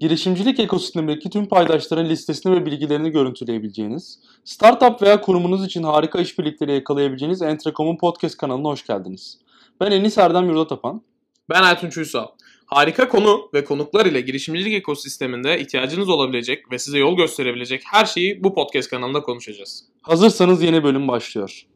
girişimcilik ekosistemindeki tüm paydaşların listesini ve bilgilerini görüntüleyebileceğiniz, startup veya kurumunuz için harika işbirlikleri yakalayabileceğiniz Entrecom'un podcast kanalına hoş geldiniz. Ben Enis Erdem Yurdatapan. Ben Ertunç Uysal. Harika konu ve konuklar ile girişimcilik ekosisteminde ihtiyacınız olabilecek ve size yol gösterebilecek her şeyi bu podcast kanalında konuşacağız. Hazırsanız yeni bölüm başlıyor.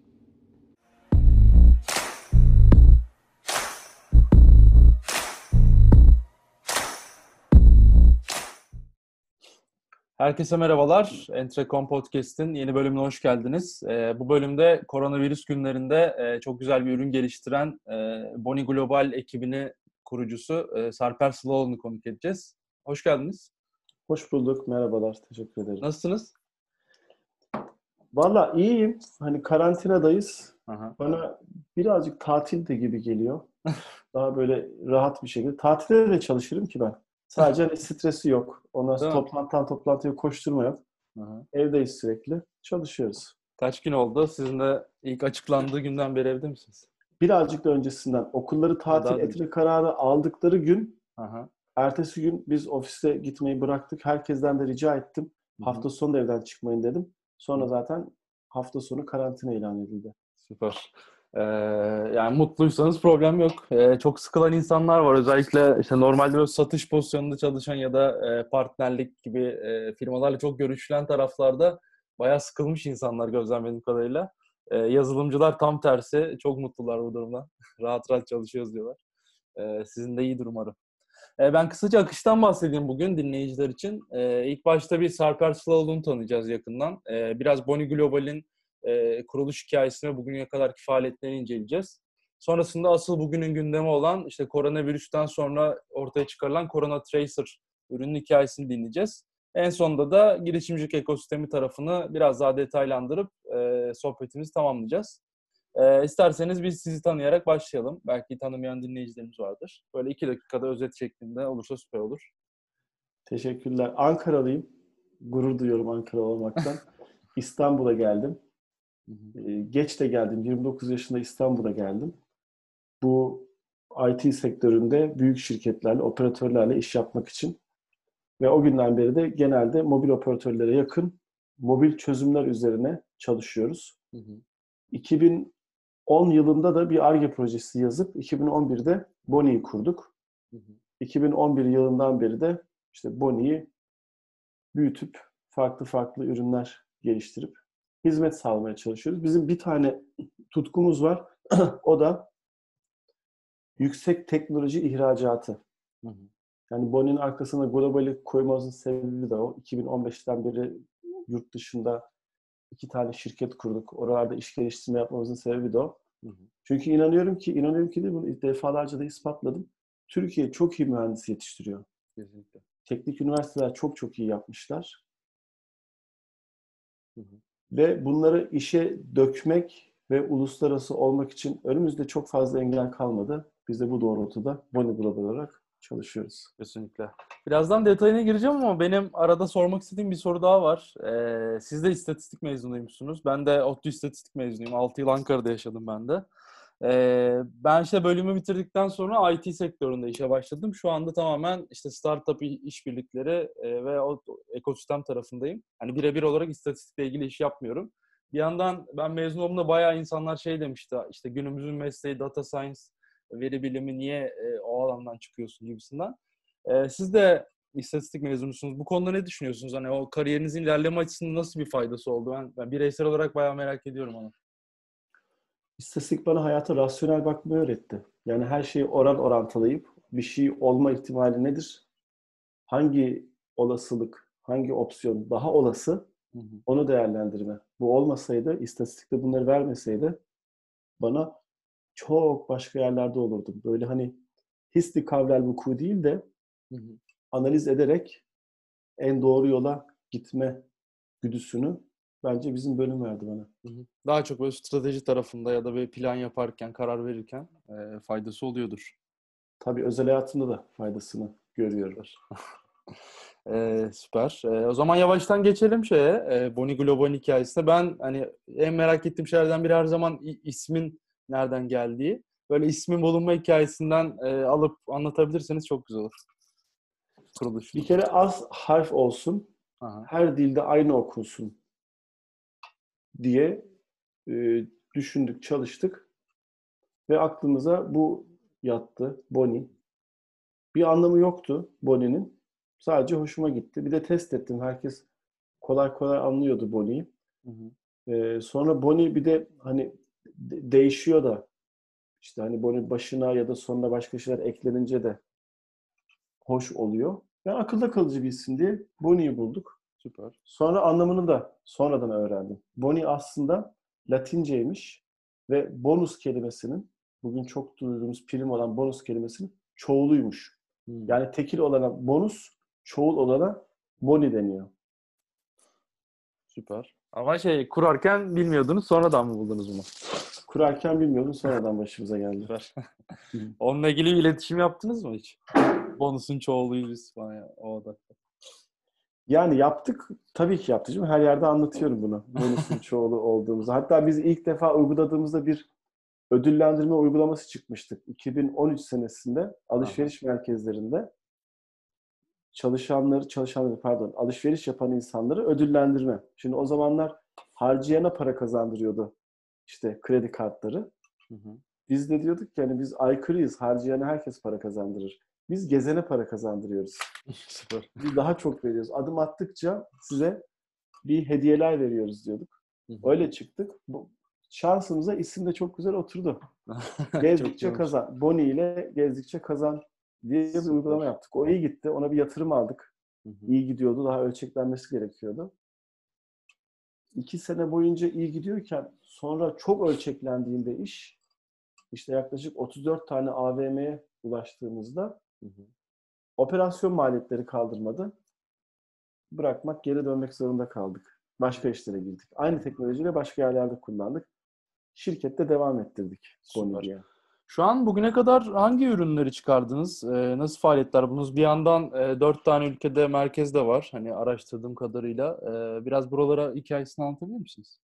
Herkese merhabalar. Entrecom Podcast'in yeni bölümüne hoş geldiniz. Ee, bu bölümde koronavirüs günlerinde e, çok güzel bir ürün geliştiren e, Boni Global ekibini kurucusu e, Sarper Sılaoğlu'nu konuk edeceğiz. Hoş geldiniz. Hoş bulduk. Merhabalar. Teşekkür ederim. Nasılsınız? Valla iyiyim. Hani karantinadayız. Aha. Bana birazcık tatil de gibi geliyor. Daha böyle rahat bir şekilde. Tatilde de çalışırım ki ben. Sadece hani stresi yok. Ondan sonra toplantıdan toplantıya koşturma yok. Aha. Evdeyiz sürekli. Çalışıyoruz. Kaç gün oldu? Sizin de ilk açıklandığı günden beri evde misiniz? Birazcık da öncesinden. Okulları tatil etme kararı aldıkları gün Aha. ertesi gün biz ofise gitmeyi bıraktık. Herkesten de rica ettim. Hı-hı. Hafta sonu da evden çıkmayın dedim. Sonra zaten hafta sonu karantina ilan edildi. Süper. Ee, yani mutluysanız problem yok. Ee, çok sıkılan insanlar var. Özellikle işte normalde böyle satış pozisyonunda çalışan ya da e, partnerlik gibi e, firmalarla çok görüşülen taraflarda bayağı sıkılmış insanlar gözlemlediğim kadarıyla. E, yazılımcılar tam tersi. Çok mutlular bu durumdan. rahat rahat çalışıyoruz diyorlar. E, sizin de iyidir umarım. E, ben kısaca akıştan bahsedeyim bugün dinleyiciler için. E, ilk başta bir Sarper Sılaoğlu'nu tanıyacağız yakından. E, biraz Boni Global'in e, kuruluş hikayesini bugüne kadarki faaliyetlerini inceleyeceğiz. Sonrasında asıl bugünün gündemi olan işte koronavirüsten sonra ortaya çıkarılan Corona Tracer ürünün hikayesini dinleyeceğiz. En sonunda da girişimcilik ekosistemi tarafını biraz daha detaylandırıp e, sohbetimizi tamamlayacağız. E, isterseniz biz sizi tanıyarak başlayalım. Belki tanımayan dinleyicilerimiz vardır. Böyle iki dakikada özet şeklinde olursa süper olur. Teşekkürler. Ankaralıyım. Gurur duyuyorum Ankara olmaktan. İstanbul'a geldim. Ee, geç de geldim. 29 yaşında İstanbul'a geldim. Bu IT sektöründe büyük şirketlerle, operatörlerle iş yapmak için ve o günden beri de genelde mobil operatörlere yakın mobil çözümler üzerine çalışıyoruz. Hı hı. 2010 yılında da bir ARGE projesi yazıp 2011'de Boni'yi kurduk. Hı hı. 2011 yılından beri de işte Boni'yi büyütüp farklı farklı ürünler geliştirip hizmet sağlamaya çalışıyoruz. Bizim bir tane tutkumuz var. o da yüksek teknoloji ihracatı. Hı hı. Yani Boni'nin arkasına globali koymamızın sebebi de o. 2015'ten beri yurt dışında iki tane şirket kurduk. Oralarda iş geliştirme yapmamızın sebebi de o. Hı hı. Çünkü inanıyorum ki, inanıyorum ki de bunu defalarca da ispatladım. Türkiye çok iyi mühendis yetiştiriyor. Kesinlikle. Teknik üniversiteler çok çok iyi yapmışlar. Hı hı. Ve bunları işe dökmek ve uluslararası olmak için önümüzde çok fazla engel kalmadı. Biz de bu doğrultuda Boni Global olarak çalışıyoruz. Kesinlikle. Birazdan detayına gireceğim ama benim arada sormak istediğim bir soru daha var. Ee, siz de istatistik mezunuymuşsunuz. Ben de ODTÜ istatistik mezunuyum. 6 yıl Ankara'da yaşadım ben de. Ee, ben işte bölümü bitirdikten sonra IT sektöründe işe başladım. Şu anda tamamen işte startup işbirlikleri e, ve o ekosistem tarafındayım. Hani birebir olarak istatistikle ilgili iş yapmıyorum. Bir yandan ben mezun olduğumda bayağı insanlar şey demişti. İşte günümüzün mesleği data science, veri bilimi niye e, o alandan çıkıyorsun gibisinden. E, siz de istatistik mezunusunuz. Bu konuda ne düşünüyorsunuz? Hani o kariyerinizin ilerleme açısından nasıl bir faydası oldu? Ben, ben bireysel olarak bayağı merak ediyorum onu. İstatistik bana hayata rasyonel bakmayı öğretti. Yani her şeyi oran orantılayıp bir şey olma ihtimali nedir? Hangi olasılık, hangi opsiyon daha olası hı hı. onu değerlendirme. Bu olmasaydı, istatistikte bunları vermeseydi bana çok başka yerlerde olurdum. Böyle hani hisli kavral vuku değil de hı hı. analiz ederek en doğru yola gitme güdüsünü bence bizim bölüm verdi bana. Daha çok böyle strateji tarafında ya da bir plan yaparken, karar verirken e, faydası oluyordur. Tabii özel hayatında da faydasını görüyorlar. e, süper. E, o zaman yavaştan geçelim şeye. E, Bonnie Global hikayesine. Ben hani en merak ettiğim şeylerden biri her zaman ismin nereden geldiği. Böyle ismin bulunma hikayesinden e, alıp anlatabilirseniz çok güzel olur. kuruluş. Bir kere az harf olsun, Aha. her dilde aynı okunsun diye e, düşündük, çalıştık ve aklımıza bu yattı, Boni. Bir anlamı yoktu Boni'nin. Sadece hoşuma gitti. Bir de test ettim. Herkes kolay kolay anlıyordu Boni'yi. Ee, sonra Boni bir de hani de- değişiyor da işte hani Boni başına ya da sonuna başka şeyler eklenince de hoş oluyor. Ben akılda kalıcı bir isim diye Boni'yi bulduk. Süper. Sonra anlamını da sonradan öğrendim. Boni aslında Latinceymiş ve bonus kelimesinin bugün çok duyduğumuz prim olan bonus kelimesinin çoğuluymuş. Hmm. Yani tekil olana bonus, çoğul olana boni deniyor. Süper. Ama şey kurarken bilmiyordunuz sonradan mı buldunuz bunu? Kurarken bilmiyordum sonradan başımıza geldi. Süper. Onunla ilgili iletişim yaptınız mı hiç? Bonusun çoğuluyuz falan ya. O da. Yani yaptık, tabii ki yaptık. Her yerde anlatıyorum bunu. Bonusun çoğulu olduğumuzu. Hatta biz ilk defa uyguladığımızda bir ödüllendirme uygulaması çıkmıştık. 2013 senesinde alışveriş merkezlerinde çalışanları, çalışanları pardon, alışveriş yapan insanları ödüllendirme. Şimdi o zamanlar harcayana para kazandırıyordu işte kredi kartları. Hı hı. Biz de diyorduk ki yani biz aykırıyız. Harcayana herkes para kazandırır. Biz gezene para kazandırıyoruz. Süper. Biz daha çok veriyoruz. Adım attıkça size bir hediyeler veriyoruz diyorduk. Öyle çıktık. Bu, şansımıza isim de çok güzel oturdu. Gezdikçe kazan. Boni ile gezdikçe kazan diye bir uygulama yaptık. O iyi gitti. Ona bir yatırım aldık. İyi gidiyordu. Daha ölçeklenmesi gerekiyordu. İki sene boyunca iyi gidiyorken sonra çok ölçeklendiğinde iş işte yaklaşık 34 tane AVM'ye ulaştığımızda Hı hı. operasyon maliyetleri kaldırmadı. Bırakmak, geri dönmek zorunda kaldık. Başka işlere girdik. Aynı teknolojiyle başka yerlerde kullandık. Şirkette devam ettirdik. Boni'ye. Şu an bugüne kadar hangi ürünleri çıkardınız? Ee, nasıl faaliyetler bulundunuz? Bir yandan e, tane ülkede merkez de var. Hani araştırdığım kadarıyla. Ee, biraz buralara hikayesini anlatabilir misiniz?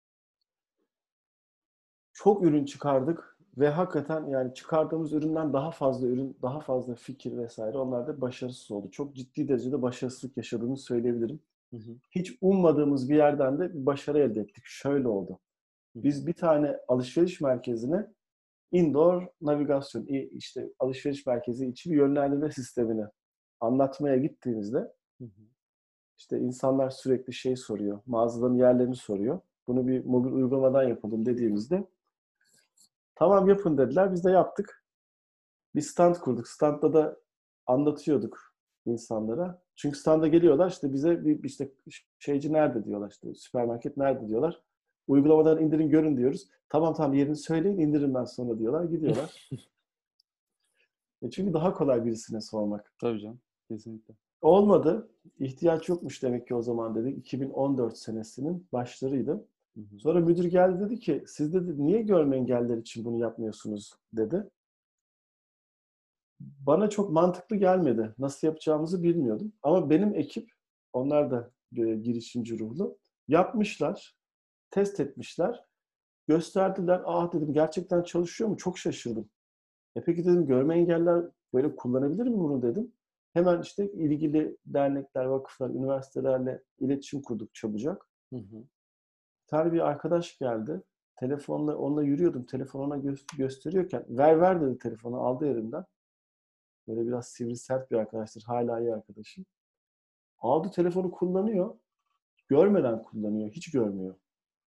Çok ürün çıkardık ve hakikaten yani çıkardığımız üründen daha fazla ürün, daha fazla fikir vesaire onlar da başarısız oldu. Çok ciddi derecede başarısızlık yaşadığımı söyleyebilirim. Hı hı. Hiç ummadığımız bir yerden de bir başarı elde ettik. Şöyle oldu. Biz bir tane alışveriş merkezine indoor navigasyon, işte alışveriş merkezi için bir yönlendirme sistemini anlatmaya gittiğimizde Hı hı. işte insanlar sürekli şey soruyor, mağazaların yerlerini soruyor. Bunu bir mobil uygulamadan yapalım dediğimizde tamam yapın dediler. Biz de yaptık. Bir stand kurduk. Standda da anlatıyorduk insanlara. Çünkü standa geliyorlar işte bize bir işte şeyci nerede diyorlar işte süpermarket nerede diyorlar. Uygulamadan indirin görün diyoruz. Tamam tamam yerini söyleyin indiririm ben sonra diyorlar. Gidiyorlar. E çünkü daha kolay birisine sormak. Tabii canım. Kesinlikle. Olmadı. İhtiyaç yokmuş demek ki o zaman dedik. 2014 senesinin başlarıydı. Hı hı. Sonra müdür geldi dedi ki siz dedi niye görme engelliler için bunu yapmıyorsunuz dedi. Bana çok mantıklı gelmedi. Nasıl yapacağımızı bilmiyordum. Ama benim ekip, onlar da e, girişimci ruhlu, yapmışlar, test etmişler, gösterdiler. Aa dedim gerçekten çalışıyor mu? Çok şaşırdım. E peki dedim görme engelliler böyle kullanabilir mi bunu dedim. Hemen işte ilgili dernekler, vakıflar, üniversitelerle iletişim kurduk çabucak. Hı hı. Tane bir arkadaş geldi. Telefonla onunla yürüyordum. Telefon ona gö- gösteriyorken ver ver dedi telefonu aldı elimden. Böyle biraz sivri sert bir arkadaştır. Hala iyi arkadaşım. Aldı telefonu kullanıyor. Görmeden kullanıyor. Hiç görmüyor.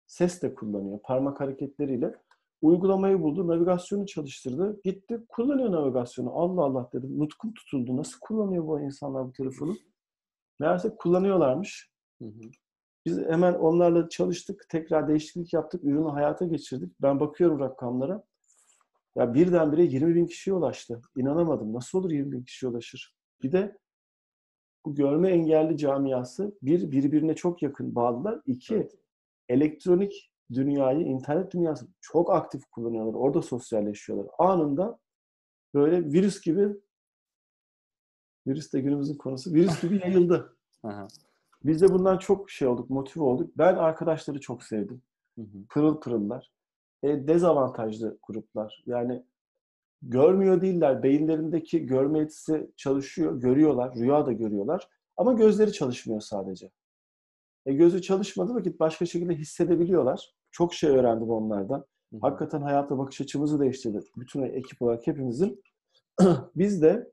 Ses de kullanıyor. Parmak hareketleriyle. Uygulamayı buldu. Navigasyonu çalıştırdı. Gitti. Kullanıyor navigasyonu. Allah Allah dedim. Nutkum tutuldu. Nasıl kullanıyor bu insanlar bu telefonu? Meğerse kullanıyorlarmış. Hı hı. Biz hemen onlarla çalıştık. Tekrar değişiklik yaptık. Ürünü hayata geçirdik. Ben bakıyorum rakamlara. Ya birdenbire 20 bin kişiye ulaştı. İnanamadım. Nasıl olur 20 bin kişiye ulaşır? Bir de bu görme engelli camiası bir, birbirine çok yakın bağlılar. İki, Evet. elektronik dünyayı, internet dünyasını çok aktif kullanıyorlar. Orada sosyalleşiyorlar. Anında böyle virüs gibi virüs de günümüzün konusu. Virüs gibi yayıldı. Biz de bundan çok şey olduk, motive olduk. Ben arkadaşları çok sevdim. Hı hı. Pırıl pırıllar. E, dezavantajlı gruplar. Yani görmüyor değiller. Beyinlerindeki görme yetisi çalışıyor, görüyorlar, rüya da görüyorlar. Ama gözleri çalışmıyor sadece. E gözü çalışmadığı vakit başka şekilde hissedebiliyorlar. Çok şey öğrendim onlardan. Hakikaten hayata bakış açımızı değiştirdi. Bütün ekip olarak hepimizin. Biz de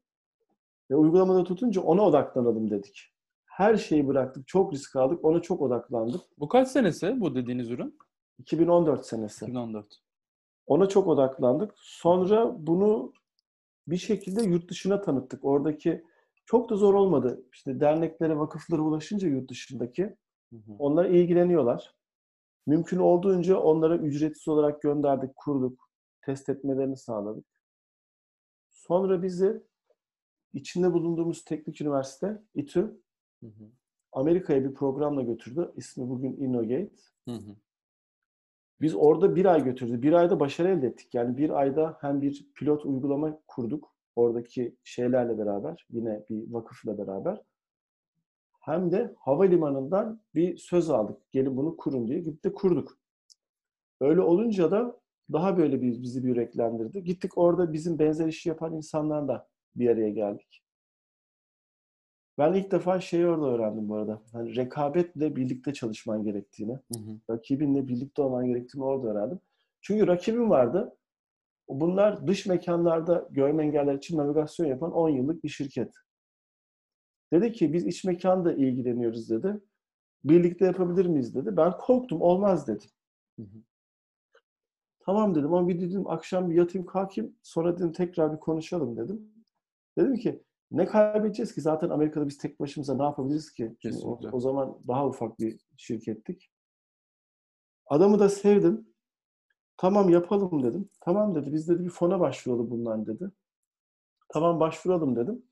ve uygulamada tutunca ona odaklanalım dedik. Her şeyi bıraktık. Çok risk aldık. Ona çok odaklandık. Bu kaç senesi bu dediğiniz ürün? 2014 senesi. 2014. Ona çok odaklandık. Sonra bunu bir şekilde yurt dışına tanıttık. Oradaki çok da zor olmadı. İşte derneklere, vakıflara ulaşınca yurt dışındaki Hı hı. onlar ilgileniyorlar. Mümkün olduğunca onlara ücretsiz olarak gönderdik, kurduk. Test etmelerini sağladık. Sonra bizi içinde bulunduğumuz teknik üniversite, İTÜ. Amerika'ya bir programla götürdü. İsmi bugün Innogate. Hı hı. Biz orada bir ay götürdü. Bir ayda başarı elde ettik. Yani bir ayda hem bir pilot uygulama kurduk. Oradaki şeylerle beraber. Yine bir vakıfla beraber. Hem de havalimanından bir söz aldık. Gelin bunu kurun diye. Gittik de kurduk. Öyle olunca da daha böyle bir, bizi bir yüreklendirdi. Gittik orada bizim benzer işi yapan insanlarla bir araya geldik. Ben ilk defa şeyi orada öğrendim bu arada. Hani rekabetle birlikte çalışman gerektiğini Hı hı. rakibinle birlikte olman gerektiğini orada öğrendim. Çünkü rakibim vardı. Bunlar dış mekanlarda görme engeller için navigasyon yapan 10 yıllık bir şirket. Dedi ki biz iç mekanda ilgileniyoruz dedi. Birlikte yapabilir miyiz dedi. Ben korktum olmaz dedim. Hı hı. Tamam dedim ama bir dedim akşam bir yatayım kalkayım sonra dedim tekrar bir konuşalım dedim. Dedim ki ne kaybedeceğiz ki zaten Amerika'da biz tek başımıza ne yapabiliriz ki? O, o zaman daha ufak bir şirkettik. Adamı da sevdim. Tamam yapalım dedim. Tamam dedi. Biz dedi bir fona başvuralım bundan dedi. Tamam başvuralım dedim.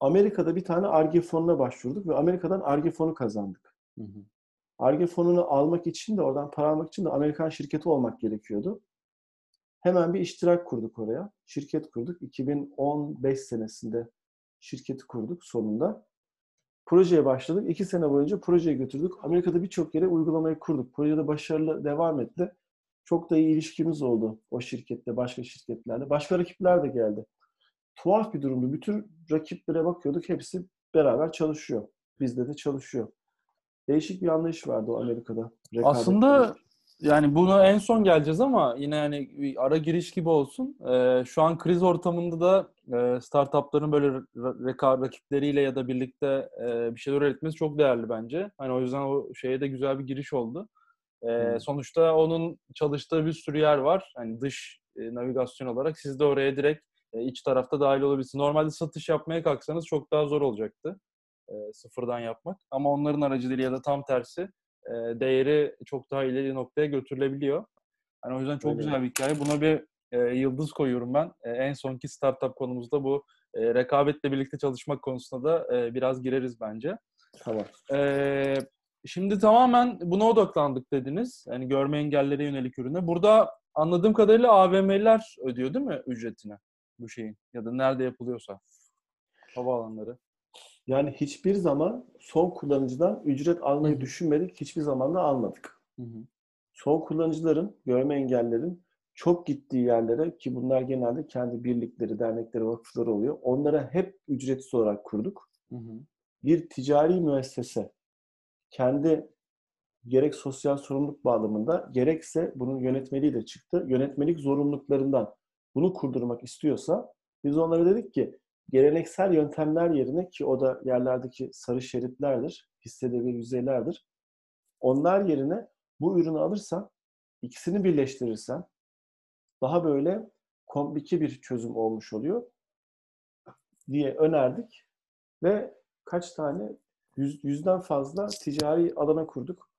Amerika'da bir tane ARGE fonuna başvurduk ve Amerika'dan ARGE fonu kazandık. ARGE fonunu almak için de oradan para almak için de Amerikan şirketi olmak gerekiyordu. Hemen bir iştirak kurduk oraya. Şirket kurduk. 2015 senesinde şirketi kurduk sonunda. Projeye başladık. İki sene boyunca projeyi götürdük. Amerika'da birçok yere uygulamayı kurduk. Projede başarılı devam etti. Çok da iyi ilişkimiz oldu o şirkette, başka şirketlerle. Başka rakipler de geldi. Tuhaf bir durumdu. Bütün rakiplere bakıyorduk. Hepsi beraber çalışıyor. Bizde de çalışıyor. Değişik bir anlayış vardı o Amerika'da. Rekabet Aslında. Yani buna en son geleceğiz ama yine hani bir ara giriş gibi olsun. Ee, şu an kriz ortamında da e, startupların böyle reka rakipleriyle ya da birlikte e, bir şeyler üretmesi çok değerli bence. Hani o yüzden o şeye de güzel bir giriş oldu. Ee, Hı. sonuçta onun çalıştığı bir sürü yer var. Hani dış e, navigasyon olarak siz de oraya direkt e, iç tarafta dahil olabilirsiniz. Normalde satış yapmaya kalksanız çok daha zor olacaktı. e, sıfırdan yapmak. Ama onların aracılığıyla ya da tam tersi e, değeri çok daha ileri noktaya götürülebiliyor. Yani o yüzden çok Öyle. güzel bir hikaye. Buna bir e, yıldız koyuyorum ben. E, en sonki startup konumuzda bu e, rekabetle birlikte çalışmak konusunda da e, biraz gireriz bence. Tamam. Ee, şimdi tamamen buna odaklandık dediniz. Yani görme engellere yönelik ürüne. Burada anladığım kadarıyla AVM'ler ödüyor değil mi ücretini bu şeyin? Ya da nerede yapılıyorsa. Havaalanları. Yani hiçbir zaman son kullanıcıdan ücret almayı düşünmedik. Hiçbir zaman da almadık. Hı hı. Son kullanıcıların, görme engellerin çok gittiği yerlere ki bunlar genelde kendi birlikleri, dernekleri, vakıfları oluyor. Onlara hep ücretsiz olarak kurduk. Hı hı. Bir ticari müessese kendi gerek sosyal sorumluluk bağlamında gerekse bunun yönetmeliği de çıktı. Yönetmelik zorunluluklarından bunu kurdurmak istiyorsa biz onlara dedik ki geleneksel yöntemler yerine ki o da yerlerdeki sarı şeritlerdir, hissedebilir yüzeylerdir. Onlar yerine bu ürünü alırsan, ikisini birleştirirsen daha böyle komplike bir çözüm olmuş oluyor diye önerdik ve kaç tane yüz, yüzden fazla ticari alana kurduk.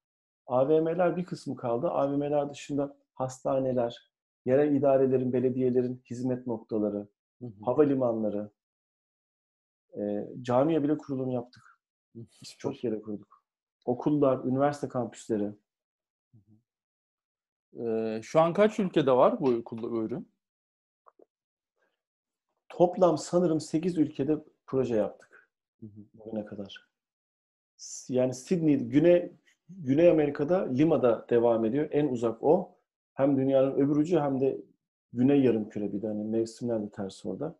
AVM'ler bir kısmı kaldı. AVM'ler dışında hastaneler, yerel idarelerin, belediyelerin hizmet noktaları, Hı hı. havalimanları, e, camiye bile kurulum yaptık. Çok yere kurduk. Okullar, üniversite kampüsleri. Ee, şu an kaç ülkede var bu, ürün? Toplam sanırım 8 ülkede proje yaptık Hı hı. bugüne kadar. Yani Sydney, Güney Güney Amerika'da Lima'da devam ediyor. En uzak o. Hem dünyanın öbür ucu hem de Güney yarımküre bir de hani mevsimler de ters orada.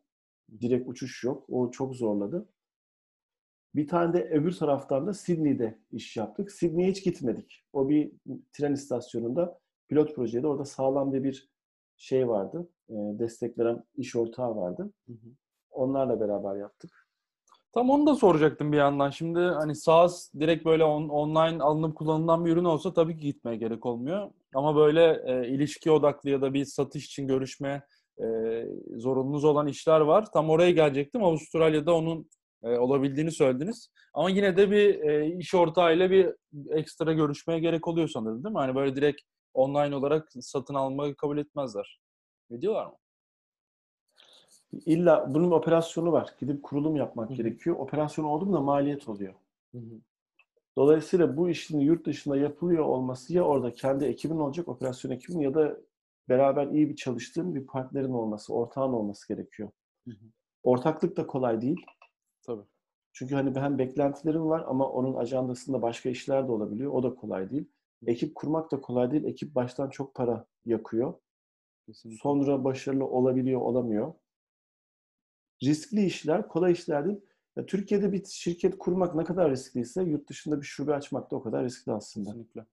Direkt uçuş yok. O çok zorladı. Bir tane de öbür taraftan da Sydney'de iş yaptık. Sydney'e hiç gitmedik. O bir tren istasyonunda pilot projeydi. Orada sağlam bir bir şey vardı. E, destekleyen iş ortağı vardı. Onlarla beraber yaptık. Tam onu da soracaktım bir yandan. Şimdi hani SaaS direkt böyle on, online alınıp kullanılan bir ürün olsa tabii ki gitmeye gerek olmuyor. Ama böyle e, ilişki odaklı ya da bir satış için görüşme e, zorunlunuz olan işler var. Tam oraya gelecektim. Avustralya'da onun e, olabildiğini söylediniz. Ama yine de bir e, iş ortağıyla bir ekstra görüşmeye gerek oluyor sanırım değil mi? Hani böyle direkt online olarak satın almayı kabul etmezler. Ediyorlar mı? İlla bunun operasyonu var. Gidip kurulum yapmak Hı-hı. gerekiyor. Operasyon oldu mu da maliyet oluyor. Hı-hı. Dolayısıyla bu işin yurt dışında yapılıyor olması ya orada kendi ekibin olacak, operasyon ekibin ya da beraber iyi bir çalıştığın bir partnerin olması, ortağın olması gerekiyor. Ortaklık da kolay değil. Tabii. Çünkü hani hem beklentilerim var ama onun ajandasında başka işler de olabiliyor. O da kolay değil. Ekip kurmak da kolay değil. Ekip baştan çok para yakıyor. Kesinlikle. Sonra başarılı olabiliyor, olamıyor. Riskli işler, kolay işler değil. Ya, Türkiye'de bir şirket kurmak ne kadar riskliyse yurt dışında bir şube açmak da o kadar riskli aslında. Kesinlikle.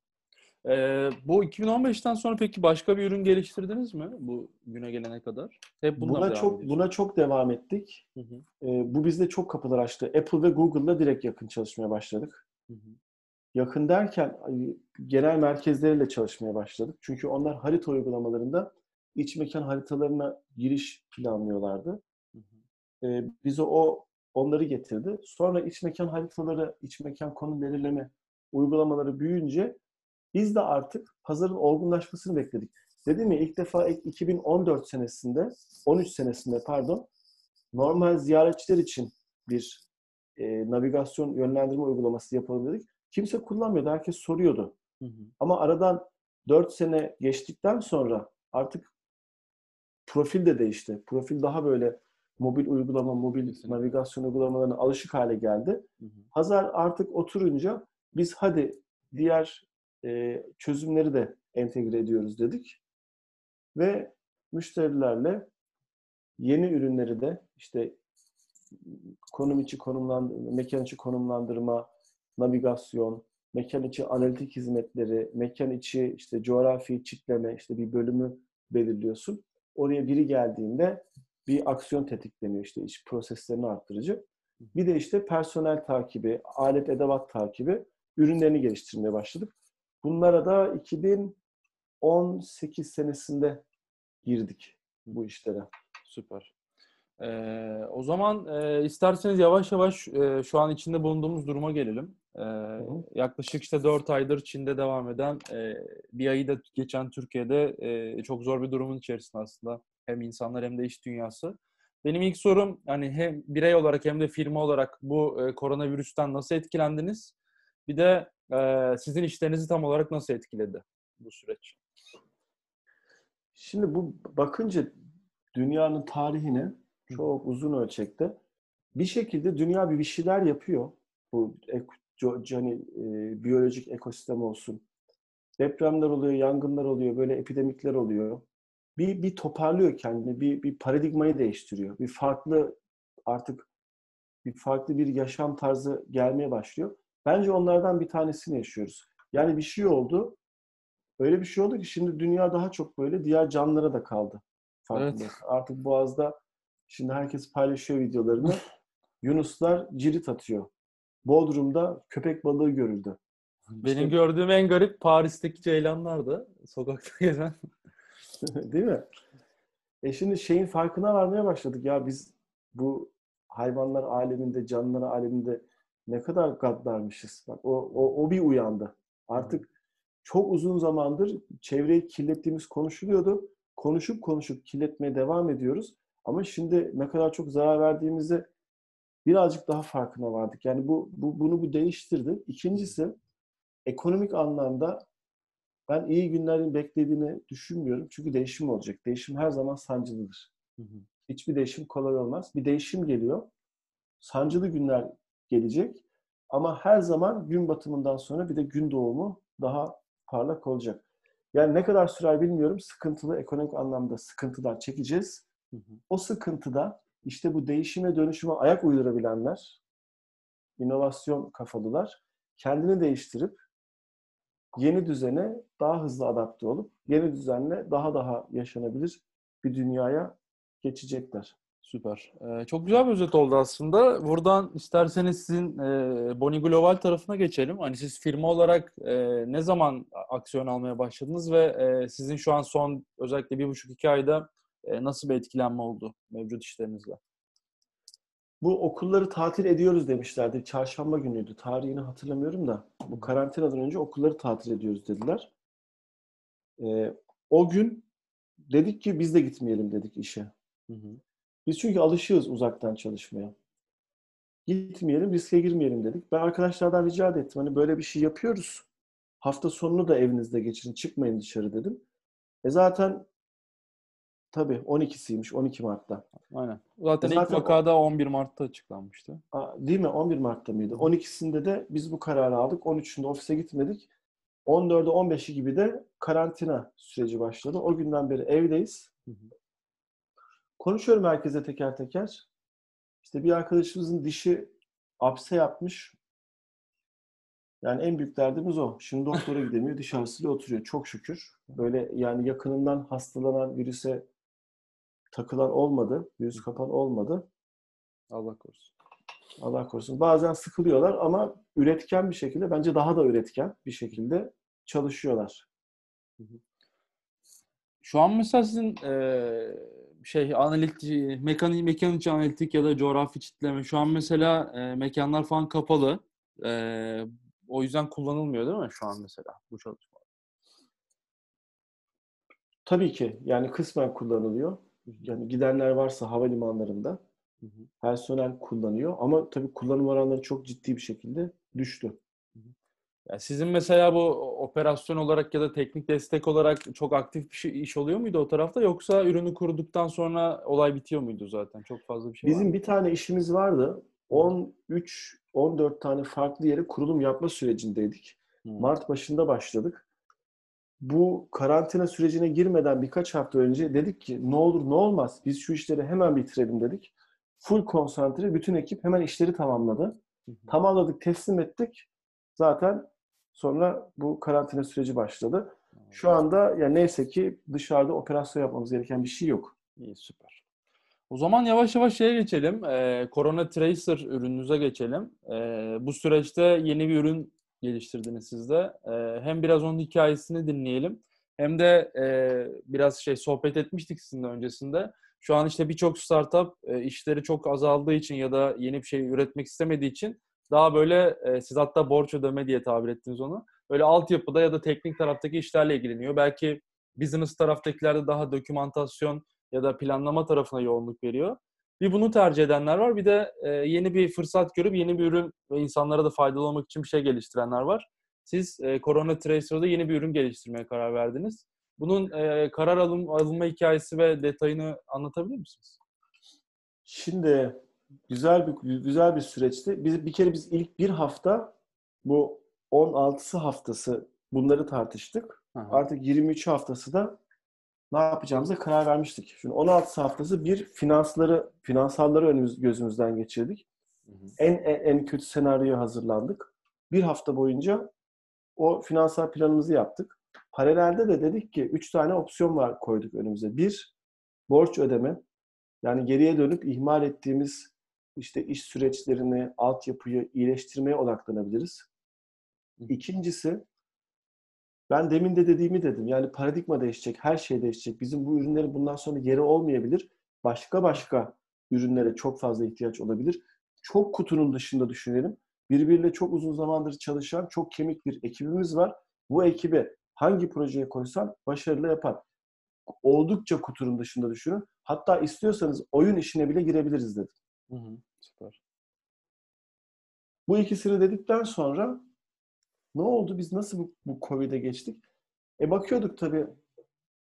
Ee, bu 2015'ten sonra peki başka bir ürün geliştirdiniz mi bu güne gelene kadar? Hep buna çok buna çok devam ettik. Hı hı. Ee, bu bizde çok kapılar açtı. Apple ve Google'la direkt yakın çalışmaya başladık. Hı hı. Yakın derken genel merkezleriyle çalışmaya başladık. Çünkü onlar harita uygulamalarında iç mekan haritalarına giriş planlıyorlardı. Hı hı. Ee, bize o onları getirdi. Sonra iç mekan haritaları, iç mekan konum belirleme uygulamaları büyüyünce biz de artık pazarın olgunlaşmasını bekledik. Dedim ya ilk defa 2014 senesinde, 13 senesinde pardon, normal ziyaretçiler için bir e, navigasyon yönlendirme uygulaması yapalım dedik. Kimse kullanmıyordu, herkes soruyordu. Hı hı. Ama aradan 4 sene geçtikten sonra artık profil de değişti. Profil daha böyle mobil uygulama, mobil Kesinlikle. navigasyon uygulamalarına alışık hale geldi. Hı hı. Pazar artık oturunca biz hadi diğer e, çözümleri de entegre ediyoruz dedik. Ve müşterilerle yeni ürünleri de işte konum içi konumlandırma, mekan içi konumlandırma, navigasyon, mekan içi analitik hizmetleri, mekan içi işte coğrafi çitleme, işte bir bölümü belirliyorsun. Oraya biri geldiğinde bir aksiyon tetikleniyor işte iş proseslerini arttırıcı. Bir de işte personel takibi, alet edevat takibi, ürünlerini geliştirmeye başladık. Bunlara da 2018 senesinde girdik bu işlere. Süper. Ee, o zaman e, isterseniz yavaş yavaş e, şu an içinde bulunduğumuz duruma gelelim. E, yaklaşık işte 4 aydır Çin'de devam eden, e, bir ayı da geçen Türkiye'de e, çok zor bir durumun içerisinde aslında. Hem insanlar hem de iş dünyası. Benim ilk sorum hani hem birey olarak hem de firma olarak bu e, koronavirüsten nasıl etkilendiniz? Bir de e, sizin işlerinizi tam olarak nasıl etkiledi bu süreç? Şimdi bu bakınca dünyanın tarihine çok uzun ölçekte bir şekilde dünya bir şeyler yapıyor. Bu hani, e, biyolojik ekosistem olsun. Depremler oluyor, yangınlar oluyor, böyle epidemikler oluyor. Bir, bir toparlıyor kendini, bir, bir paradigmayı değiştiriyor. Bir farklı artık bir farklı bir yaşam tarzı gelmeye başlıyor. Bence onlardan bir tanesini yaşıyoruz. Yani bir şey oldu. Öyle bir şey oldu ki şimdi dünya daha çok böyle diğer canlılara da kaldı. Evet. Artık Boğaz'da şimdi herkes paylaşıyor videolarını. Yunuslar cirit atıyor. Bodrum'da köpek balığı görüldü. Benim işte... gördüğüm en garip Paris'teki ceylanlardı. Sokakta gezen. Değil mi? E şimdi şeyin farkına varmaya başladık. Ya biz bu hayvanlar aleminde, canlılar aleminde ne kadar gaddarmışız. Bak o, o, o bir uyandı. Artık çok uzun zamandır çevreyi kirlettiğimiz konuşuluyordu. Konuşup konuşup kirletmeye devam ediyoruz. Ama şimdi ne kadar çok zarar verdiğimizi birazcık daha farkına vardık. Yani bu, bu bunu bu değiştirdi. İkincisi ekonomik anlamda ben iyi günlerin beklediğini düşünmüyorum. Çünkü değişim olacak. Değişim her zaman sancılıdır. Hı hı. Hiçbir değişim kolay olmaz. Bir değişim geliyor. Sancılı günler gelecek. Ama her zaman gün batımından sonra bir de gün doğumu daha parlak olacak. Yani ne kadar sürer bilmiyorum. Sıkıntılı, ekonomik anlamda sıkıntılar çekeceğiz. Hı hı. O sıkıntıda işte bu değişime dönüşüme ayak uydurabilenler, inovasyon kafalılar kendini değiştirip yeni düzene daha hızlı adapte olup yeni düzenle daha daha yaşanabilir bir dünyaya geçecekler. Süper. Ee, çok güzel bir özet oldu aslında. Buradan isterseniz sizin e, Boni Global tarafına geçelim. Hani siz firma olarak e, ne zaman aksiyon almaya başladınız ve e, sizin şu an son özellikle bir buçuk iki ayda e, nasıl bir etkilenme oldu mevcut işlerinizle? Bu okulları tatil ediyoruz demişlerdi. Çarşamba günüydü. Tarihini hatırlamıyorum da. Bu karantinadan önce okulları tatil ediyoruz dediler. Ee, o gün dedik ki biz de gitmeyelim dedik işe. Hı hı. Biz çünkü alışığız uzaktan çalışmaya. Gitmeyelim, riske girmeyelim dedik. Ben arkadaşlardan rica ettim. Hani böyle bir şey yapıyoruz. Hafta sonunu da evinizde geçirin. Çıkmayın dışarı dedim. E zaten tabii 12'siymiş. 12 Mart'ta. Aynen. Zaten, E ilk zaten o- vakada 11 Mart'ta açıklanmıştı. Değil mi? 11 Mart'ta mıydı? 12'sinde de biz bu kararı aldık. 13'ünde ofise gitmedik. 14'ü 15'i gibi de karantina süreci başladı. O günden beri evdeyiz. Hı hı. Konuşuyorum herkese teker teker. İşte bir arkadaşımızın dişi apse yapmış. Yani en büyük derdimiz o. Şimdi doktora gidemiyor, diş ağrısıyla oturuyor. Çok şükür. Böyle yani yakınından hastalanan virüse takılan olmadı. Virüs kapan olmadı. Allah korusun. Allah korusun. Bazen sıkılıyorlar ama üretken bir şekilde, bence daha da üretken bir şekilde çalışıyorlar. Şu an mesela sizin eee, şey analitik, mekanik, mekanik analitik ya da coğrafi çitleme şu an mesela eee, mekanlar falan kapalı. Eee, o yüzden kullanılmıyor değil mi şu an mesela bu çalışma? Tabii ki yani kısmen kullanılıyor. Yani gidenler varsa havalimanlarında Hı hı. personel kullanıyor ama tabii kullanım oranları çok ciddi bir şekilde düştü. Ya sizin mesela bu operasyon olarak ya da teknik destek olarak çok aktif bir şey, iş oluyor muydu o tarafta yoksa ürünü kurduktan sonra olay bitiyor muydu zaten? Çok fazla bir şey var Bizim mı? bir tane işimiz vardı. 13 14 tane farklı yere kurulum yapma sürecindeydik. Hı. Mart başında başladık. Bu karantina sürecine girmeden birkaç hafta önce dedik ki ne olur ne olmaz biz şu işleri hemen bitirelim dedik. Full konsantre bütün ekip hemen işleri tamamladı. Hı. Tamamladık, teslim ettik. Zaten sonra bu karantina süreci başladı. Şu anda ya neyse ki dışarıda operasyon yapmamız gereken bir şey yok. İyi süper. O zaman yavaş yavaş şeye geçelim. Ee, Corona Tracer ürününüze geçelim. Ee, bu süreçte yeni bir ürün geliştirdiniz siz de. Ee, hem biraz onun hikayesini dinleyelim. Hem de e, biraz şey sohbet etmiştik sizinle öncesinde. Şu an işte birçok startup e, işleri çok azaldığı için ya da yeni bir şey üretmek istemediği için daha böyle e, siz hatta borç ödeme diye tabir ettiniz onu. Böyle altyapıda ya da teknik taraftaki işlerle ilgileniyor. Belki business taraftakilerde daha dokümantasyon ya da planlama tarafına yoğunluk veriyor. Bir bunu tercih edenler var. Bir de e, yeni bir fırsat görüp yeni bir ürün ve insanlara da faydalı olmak için bir şey geliştirenler var. Siz e, Corona Tracer'da yeni bir ürün geliştirmeye karar verdiniz. Bunun e, karar alım, alınma hikayesi ve detayını anlatabilir misiniz? Şimdi güzel bir güzel bir süreçti. Biz bir kere biz ilk bir hafta bu 16'sı haftası bunları tartıştık. Aha. Artık 23 haftası da ne yapacağımıza karar vermiştik. Şimdi 16 haftası bir finansları, finansalları önümüz, gözümüzden geçirdik. Hı hı. En, en, en kötü senaryoya hazırlandık. Bir hafta boyunca o finansal planımızı yaptık. Paralelde de dedik ki üç tane opsiyon var koyduk önümüze. Bir, borç ödeme. Yani geriye dönüp ihmal ettiğimiz işte iş süreçlerini, altyapıyı iyileştirmeye odaklanabiliriz. İkincisi, ben demin de dediğimi dedim. Yani paradigma değişecek, her şey değişecek. Bizim bu ürünlerin bundan sonra yeri olmayabilir. Başka başka ürünlere çok fazla ihtiyaç olabilir. Çok kutunun dışında düşünelim. Birbiriyle çok uzun zamandır çalışan çok kemik bir ekibimiz var. Bu ekibi hangi projeye koysan başarılı yapar. Oldukça kutunun dışında düşünün. Hatta istiyorsanız oyun işine bile girebiliriz dedim. Hı hı. Süper. Bu ikisini dedikten sonra ne oldu? Biz nasıl bu, bu Covid'e geçtik? E bakıyorduk tabii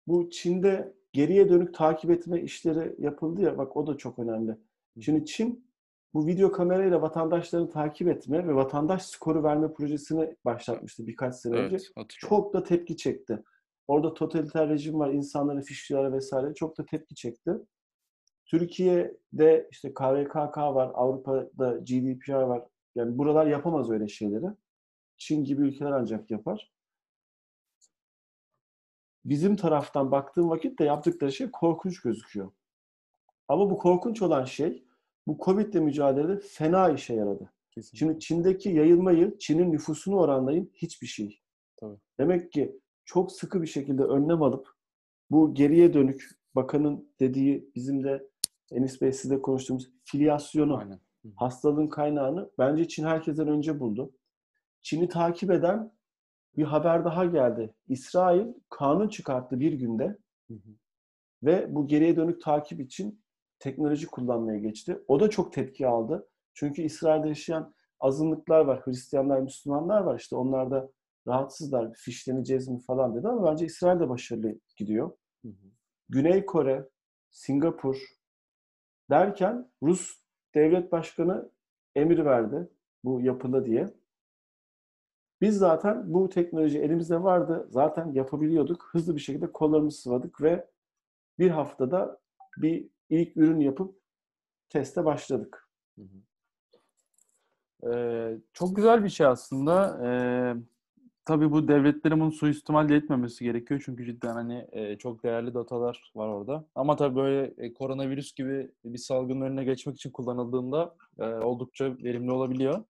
bu Çin'de geriye dönük takip etme işleri yapıldı ya bak o da çok önemli. Şimdi Çin bu video kamerayla vatandaşlarını takip etme ve vatandaş skoru verme projesini başlatmıştı birkaç sene önce. Evet, hatırlıyorum. Çok da tepki çekti. Orada totaliter rejim var, insanları fişliyorlar vesaire. Çok da tepki çekti. Türkiye'de işte KVKK var, Avrupa'da GDPR var. Yani buralar yapamaz öyle şeyleri. Çin gibi ülkeler ancak yapar. Bizim taraftan baktığım vakit de yaptıkları şey korkunç gözüküyor. Ama bu korkunç olan şey bu Covid ile mücadelede fena işe yaradı. Kesinlikle. Şimdi Çin'deki yayılmayı, Çin'in nüfusunu oranlayın hiçbir şey. Tabii. Demek ki çok sıkı bir şekilde önlem alıp bu geriye dönük bakanın dediği bizim de Enis Bey sizle konuştuğumuz filyasyonu, Aynen. hastalığın kaynağını bence Çin herkesten önce buldu. Çin'i takip eden bir haber daha geldi. İsrail kanun çıkarttı bir günde hı hı. ve bu geriye dönük takip için teknoloji kullanmaya geçti. O da çok tepki aldı. Çünkü İsrail'de yaşayan azınlıklar var. Hristiyanlar, Müslümanlar var. İşte onlar da rahatsızlar. Fişleneceğiz mi falan dedi ama bence İsrail de başarılı gidiyor. Hı hı. Güney Kore, Singapur derken Rus devlet başkanı emir verdi bu yapıla diye. Biz zaten bu teknoloji elimizde vardı. Zaten yapabiliyorduk. Hızlı bir şekilde kollarımızı sıvadık ve bir haftada bir ilk ürün yapıp teste başladık. Hı hı. Ee, çok güzel bir şey aslında. Ee, tabii bu devletlerin bunu suistimal etmemesi gerekiyor. Çünkü cidden hani e, çok değerli datalar var orada. Ama tabii böyle e, koronavirüs gibi bir salgının önüne geçmek için kullanıldığında e, oldukça verimli olabiliyor.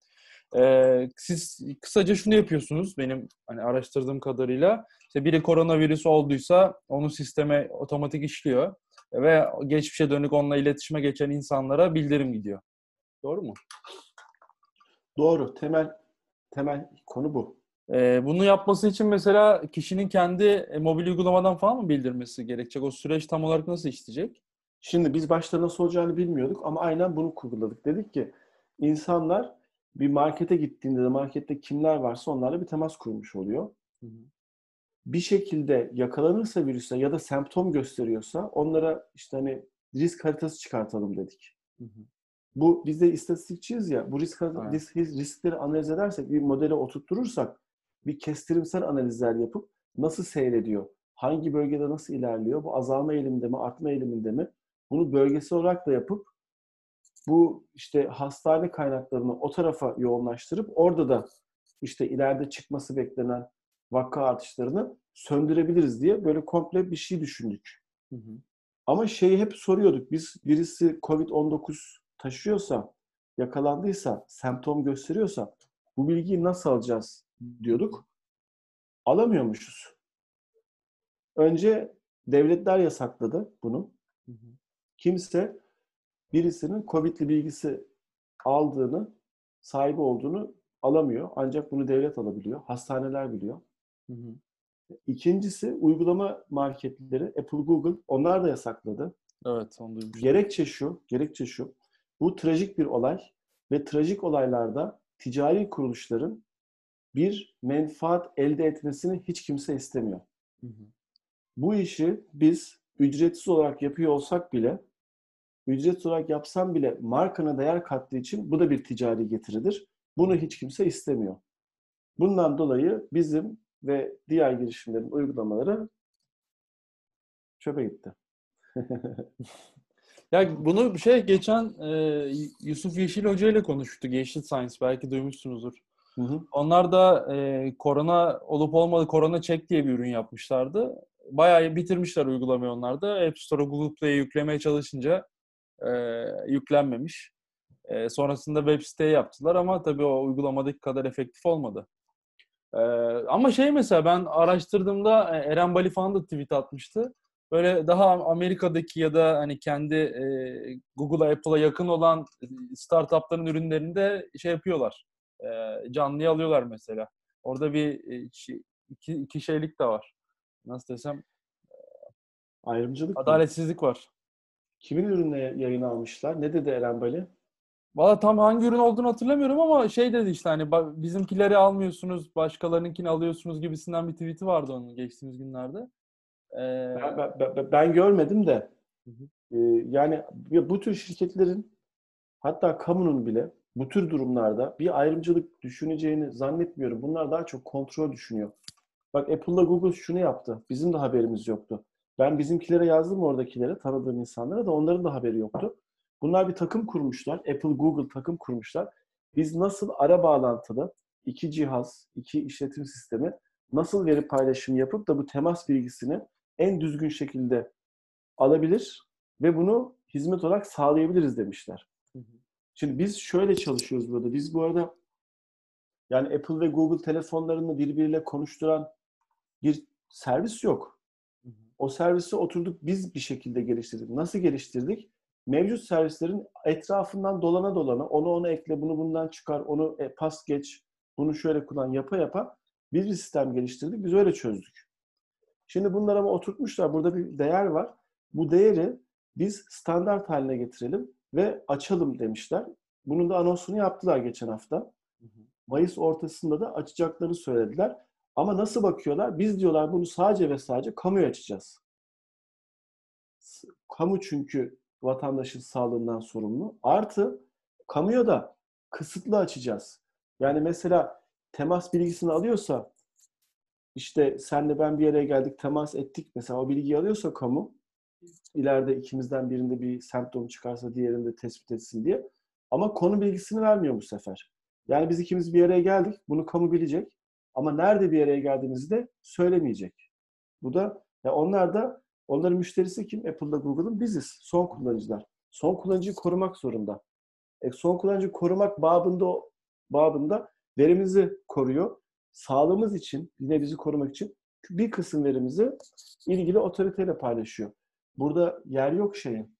E, siz kısaca şunu yapıyorsunuz benim hani araştırdığım kadarıyla. İşte biri koronavirüs olduysa onun sisteme otomatik işliyor ve geçmişe dönük onunla iletişime geçen insanlara bildirim gidiyor. Doğru mu? Doğru. Temel temel konu bu. Ee, bunu yapması için mesela kişinin kendi e, mobil uygulamadan falan mı bildirmesi gerekecek? O süreç tam olarak nasıl işleyecek? Şimdi biz başta nasıl olacağını bilmiyorduk ama aynen bunu kurguladık. Dedik ki insanlar bir markete gittiğinde de markette kimler varsa onlarla bir temas kurmuş oluyor. Hı hı. Bir şekilde yakalanırsa virüse ya da semptom gösteriyorsa onlara işte hani risk haritası çıkartalım dedik. Hı hı. Bu biz de istatistikçiyiz ya. Bu risk, risk riskleri analiz edersek, bir modele oturtturursak bir kestirimsel analizler yapıp nasıl seyrediyor? Hangi bölgede nasıl ilerliyor? Bu azalma eğiliminde mi, artma eğiliminde mi? Bunu bölgesel olarak da yapıp bu işte hastane kaynaklarını o tarafa yoğunlaştırıp orada da işte ileride çıkması beklenen vaka artışlarını söndürebiliriz diye böyle komple bir şey düşündük. Hı hı. Ama şeyi hep soruyorduk. Biz birisi COVID-19 taşıyorsa, yakalandıysa, semptom gösteriyorsa bu bilgiyi nasıl alacağız diyorduk. Alamıyormuşuz. Önce devletler yasakladı bunu. Hı hı. Kimse birisinin COVID'li bilgisi aldığını, sahibi olduğunu alamıyor. Ancak bunu devlet alabiliyor. Hastaneler biliyor. Hı hı. İkincisi uygulama marketleri Apple, Google onlar da yasakladı. Evet, onu duymuştum. Gerekçe şu, gerekçe şu. Bu trajik bir olay ve trajik olaylarda ticari kuruluşların bir menfaat elde etmesini hiç kimse istemiyor. Hı hı. Bu işi biz ücretsiz olarak yapıyor olsak bile, ücretsiz olarak yapsam bile markana değer kattığı için bu da bir ticari getiridir. Bunu hiç kimse istemiyor. Bundan dolayı bizim ve diğer girişimlerin uygulamaları çöpe gitti. Ya bunu şey geçen e, Yusuf Yeşil Hoca ile konuştuk. Yeşil Science belki duymuşsunuzdur. Onlar da e, korona olup olmadı korona check diye bir ürün yapmışlardı. Bayağı bitirmişler uygulamayı onlar da. App Store, Google Play'e yüklemeye çalışınca e, yüklenmemiş. E, sonrasında web siteye yaptılar ama tabii o uygulamadaki kadar efektif olmadı. E, ama şey mesela ben araştırdığımda e, Eren Bali falan da tweet atmıştı böyle daha Amerika'daki ya da hani kendi e, Google'a, Apple'a yakın olan startupların ürünlerinde şey yapıyorlar. E, canlıya alıyorlar mesela. Orada bir e, iki, iki şeylik de var. Nasıl desem? Ayrımcılık Adaletsizlik mı? var. Kimin ürünle yayın almışlar? Ne dedi Eren Bali? Valla tam hangi ürün olduğunu hatırlamıyorum ama şey dedi işte hani bizimkileri almıyorsunuz, başkalarınınkini alıyorsunuz gibisinden bir tweet'i vardı onun geçtiğimiz günlerde. Ee... Ben, ben, ben görmedim de e, yani bu tür şirketlerin hatta kamunun bile bu tür durumlarda bir ayrımcılık düşüneceğini zannetmiyorum. Bunlar daha çok kontrol düşünüyor. Bak Apple'la Google şunu yaptı. Bizim de haberimiz yoktu. Ben bizimkilere yazdım oradakilere, tanıdığım insanlara da onların da haberi yoktu. Bunlar bir takım kurmuşlar. Apple, Google takım kurmuşlar. Biz nasıl ara bağlantılı iki cihaz, iki işletim sistemi nasıl veri paylaşımı yapıp da bu temas bilgisini en düzgün şekilde alabilir ve bunu hizmet olarak sağlayabiliriz demişler. Şimdi biz şöyle çalışıyoruz burada. Biz bu arada yani Apple ve Google telefonlarını birbiriyle konuşturan bir servis yok. O servisi oturduk biz bir şekilde geliştirdik. Nasıl geliştirdik? Mevcut servislerin etrafından dolana dolana onu ona ekle, bunu bundan çıkar, onu e, pas geç, bunu şöyle kullan yapa yapa biz bir sistem geliştirdik. Biz öyle çözdük. Şimdi bunlar ama oturtmuşlar. Burada bir değer var. Bu değeri biz standart haline getirelim ve açalım demişler. Bunun da anonsunu yaptılar geçen hafta. Mayıs ortasında da açacaklarını söylediler. Ama nasıl bakıyorlar? Biz diyorlar bunu sadece ve sadece kamuya açacağız. Kamu çünkü vatandaşın sağlığından sorumlu. Artı kamuya da kısıtlı açacağız. Yani mesela temas bilgisini alıyorsa işte senle ben bir yere geldik temas ettik mesela o bilgiyi alıyorsa kamu ileride ikimizden birinde bir semptom çıkarsa diğerinde tespit etsin diye. Ama konu bilgisini vermiyor bu sefer. Yani biz ikimiz bir yere geldik. Bunu kamu bilecek. Ama nerede bir yere geldiğimizi de söylemeyecek. Bu da ya onlar da onların müşterisi kim? Apple'da Google'ın biziz. Son kullanıcılar. Son kullanıcıyı korumak zorunda. E, son kullanıcıyı korumak babında babında verimizi koruyor. Sağlığımız için, yine bizi korumak için bir kısım verimizi ilgili otoriteyle paylaşıyor. Burada yer yok şeyin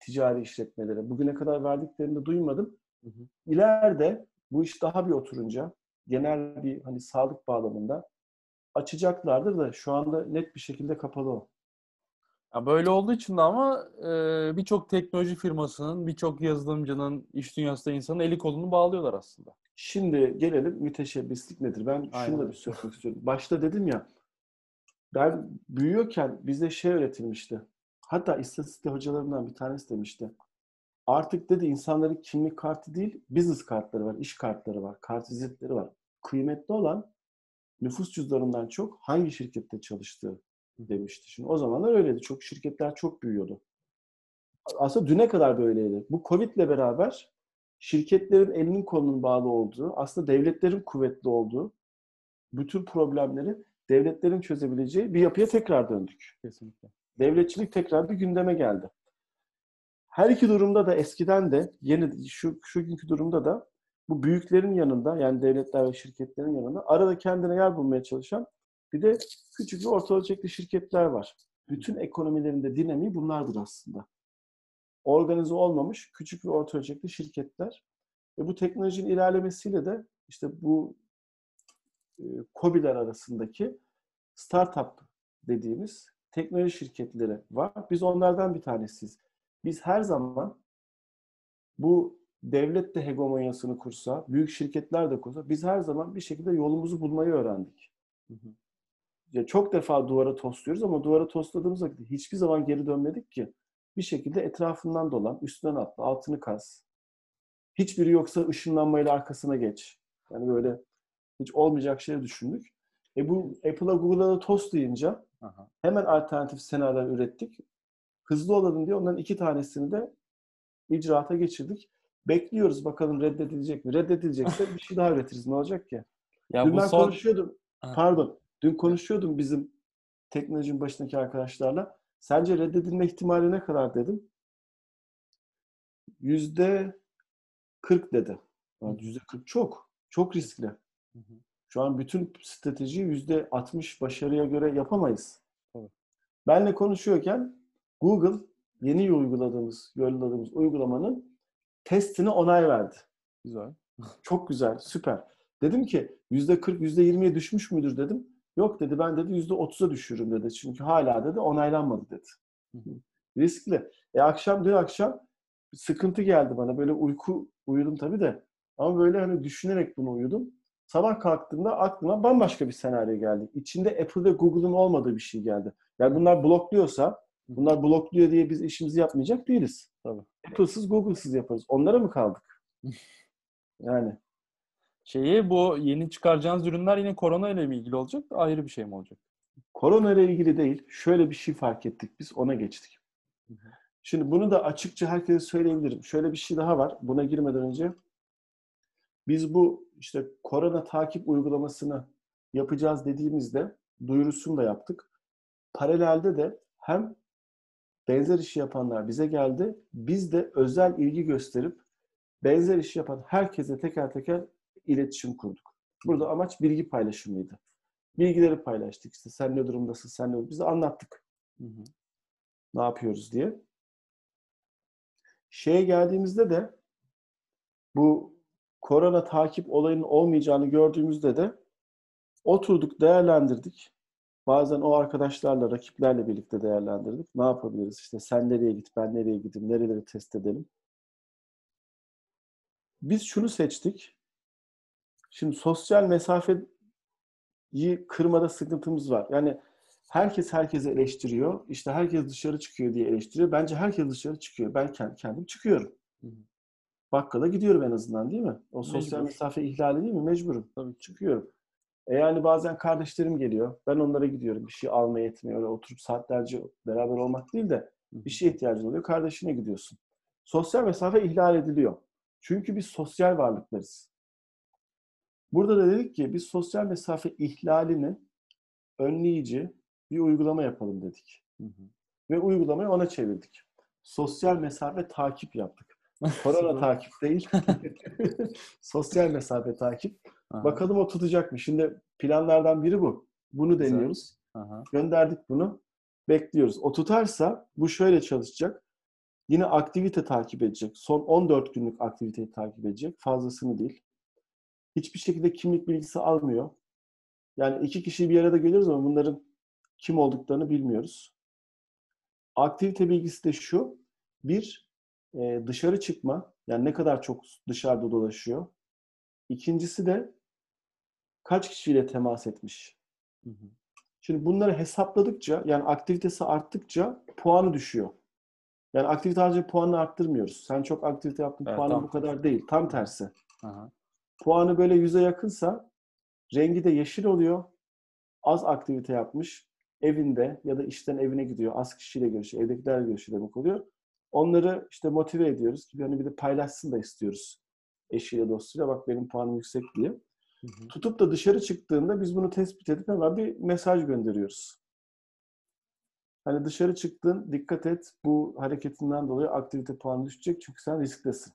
ticari işletmelere. Bugüne kadar verdiklerini de duymadım. Hı hı. İleride bu iş daha bir oturunca genel bir hani sağlık bağlamında açacaklardır da şu anda net bir şekilde kapalı o. Ya böyle olduğu için de ama e, birçok teknoloji firmasının, birçok yazılımcının, iş dünyasında insanın eli kolunu bağlıyorlar aslında. Şimdi gelelim müteşebbislik nedir? Ben Aynen. şunu da bir söylemek istiyorum. Başta dedim ya ben büyüyorken bize şey öğretilmişti. Hatta istatistik hocalarımdan bir tanesi demişti. Artık dedi insanların kimlik kartı değil, business kartları var, iş kartları var, kart vizitleri var. Kıymetli olan nüfus cüzdanından çok hangi şirkette çalıştığı demişti. Şimdi o zamanlar öyleydi. Çok şirketler çok büyüyordu. Aslında düne kadar böyleydi. Bu Covid ile beraber şirketlerin elinin kolunun bağlı olduğu, aslında devletlerin kuvvetli olduğu, bütün problemleri devletlerin çözebileceği bir yapıya tekrar döndük. Kesinlikle. Devletçilik tekrar bir gündeme geldi. Her iki durumda da eskiden de yeni şu şu günkü durumda da bu büyüklerin yanında yani devletler ve şirketlerin yanında arada kendine yer bulmaya çalışan bir de küçük ve orta ölçekli şirketler var. Bütün ekonomilerinde dinamiği bunlardır aslında. Organize olmamış küçük ve orta ölçekli şirketler ve bu teknolojinin ilerlemesiyle de işte bu e, COBİ'ler arasındaki startup dediğimiz teknoloji şirketleri var. Biz onlardan bir tanesiyiz. Biz her zaman bu devlet de hegemonyasını kursa, büyük şirketler de kursa biz her zaman bir şekilde yolumuzu bulmayı öğrendik. Hı hı. Ya çok defa duvara tosluyoruz ama duvara tosladığımız vakit hiçbir zaman geri dönmedik ki. Bir şekilde etrafından dolan, üstünden atla, altını kaz. Hiçbiri yoksa ışınlanmayla arkasına geç. Yani böyle hiç olmayacak şeyi düşündük. E bu Apple'a Google'a da tost deyince Aha. hemen alternatif senaryolar ürettik. Hızlı olalım diye onların iki tanesini de icraata geçirdik. Bekliyoruz bakalım reddedilecek mi? Reddedilecekse bir şey daha üretiriz. Ne olacak ki? Ya dün ben son... konuşuyordum. Aha. Pardon. Dün konuşuyordum bizim teknolojinin başındaki arkadaşlarla. Sence reddedilme ihtimali ne kadar dedim. Yüzde 40 dedi. Yani yüzde 40 çok. Çok riskli. Hı hı. Şu an bütün stratejiyi yüzde 60 başarıya göre yapamayız. Evet. Benle konuşuyorken Google yeni uyguladığımız, yolladığımız uygulamanın testine onay verdi. Güzel. Çok güzel, süper. Dedim ki yüzde 40, yüzde 20'ye düşmüş müdür dedim. Yok dedi ben dedi yüzde 30'a düşürürüm dedi. Çünkü hala dedi onaylanmadı dedi. Riskli. E akşam dün akşam sıkıntı geldi bana. Böyle uyku uyudum tabii de. Ama böyle hani düşünerek bunu uyudum. Sabah kalktığımda aklıma bambaşka bir senaryo geldi. İçinde Apple ve Google'ın olmadığı bir şey geldi. Yani bunlar blokluyorsa, bunlar blokluyor diye biz işimizi yapmayacak değiliz. Tabii. Apple'sız, Google'sız yaparız. Onlara mı kaldık? yani. Şeyi bu yeni çıkaracağınız ürünler yine korona ile mi ilgili olacak? Ayrı bir şey mi olacak? Korona ile ilgili değil. Şöyle bir şey fark ettik biz. Ona geçtik. Şimdi bunu da açıkça herkese söyleyebilirim. Şöyle bir şey daha var. Buna girmeden önce biz bu işte korona takip uygulamasını yapacağız dediğimizde duyurusunu da yaptık. Paralelde de hem benzer işi yapanlar bize geldi. Biz de özel ilgi gösterip benzer işi yapan herkese teker teker iletişim kurduk. Burada amaç bilgi paylaşımıydı. Bilgileri paylaştık. İşte sen ne durumdasın, sen ne Biz de anlattık. Hı hı. Ne yapıyoruz diye. Şeye geldiğimizde de bu korona takip olayının olmayacağını gördüğümüzde de oturduk, değerlendirdik. Bazen o arkadaşlarla, rakiplerle birlikte değerlendirdik. Ne yapabiliriz? İşte sen nereye git, ben nereye gideyim, nereleri test edelim. Biz şunu seçtik. Şimdi sosyal mesafeyi kırmada sıkıntımız var. Yani herkes herkese eleştiriyor. İşte herkes dışarı çıkıyor diye eleştiriyor. Bence herkes dışarı çıkıyor. Ben kendim çıkıyorum. Hı hı. Bakkala gidiyorum en azından değil mi? O sosyal Mecbur. mesafe ihlali değil mi? Mecburum. Tabii. Çıkıyorum. E yani bazen kardeşlerim geliyor. Ben onlara gidiyorum. Bir şey almaya etmiyor. Öyle oturup saatlerce beraber olmak değil de bir şeye ihtiyacın oluyor. Kardeşine gidiyorsun. Sosyal mesafe ihlal ediliyor. Çünkü biz sosyal varlıklarız. Burada da dedik ki biz sosyal mesafe ihlalini önleyici bir uygulama yapalım dedik. Hı hı. Ve uygulamayı ona çevirdik. Sosyal mesafe takip yaptık. Korona takip değil. sosyal mesafe takip. Aha, Bakalım o tutacak mı? Şimdi planlardan biri bu. Bunu deniyoruz. aha. Gönderdik bunu. Bekliyoruz. O tutarsa bu şöyle çalışacak. Yine aktivite takip edecek. Son 14 günlük aktiviteyi takip edecek. Fazlasını değil. Hiçbir şekilde kimlik bilgisi almıyor. Yani iki kişiyi bir arada görüyoruz ama bunların kim olduklarını bilmiyoruz. Aktivite bilgisi de şu. Bir, e, dışarı çıkma. Yani ne kadar çok dışarıda dolaşıyor. İkincisi de kaç kişiyle temas etmiş. Hı hı. Şimdi bunları hesapladıkça yani aktivitesi arttıkça puanı düşüyor. Yani aktivite harcı puanını arttırmıyoruz. Sen çok aktivite yaptın Evet, puanın tam bu kadar değil. Tam tersi. Aha. Puanı böyle yüze yakınsa rengi de yeşil oluyor. Az aktivite yapmış. Evinde ya da işten evine gidiyor. Az kişiyle görüşüyor. Evdekilerle görüşüyor demek oluyor. Onları işte motive ediyoruz. ki Yani bir de paylaşsın da istiyoruz. Eşiyle dostuyla bak benim puanım yüksek diye. Hı hı. Tutup da dışarı çıktığında biz bunu tespit edip hemen bir mesaj gönderiyoruz. Hani dışarı çıktın, dikkat et. Bu hareketinden dolayı aktivite puanı düşecek çünkü sen risktesin.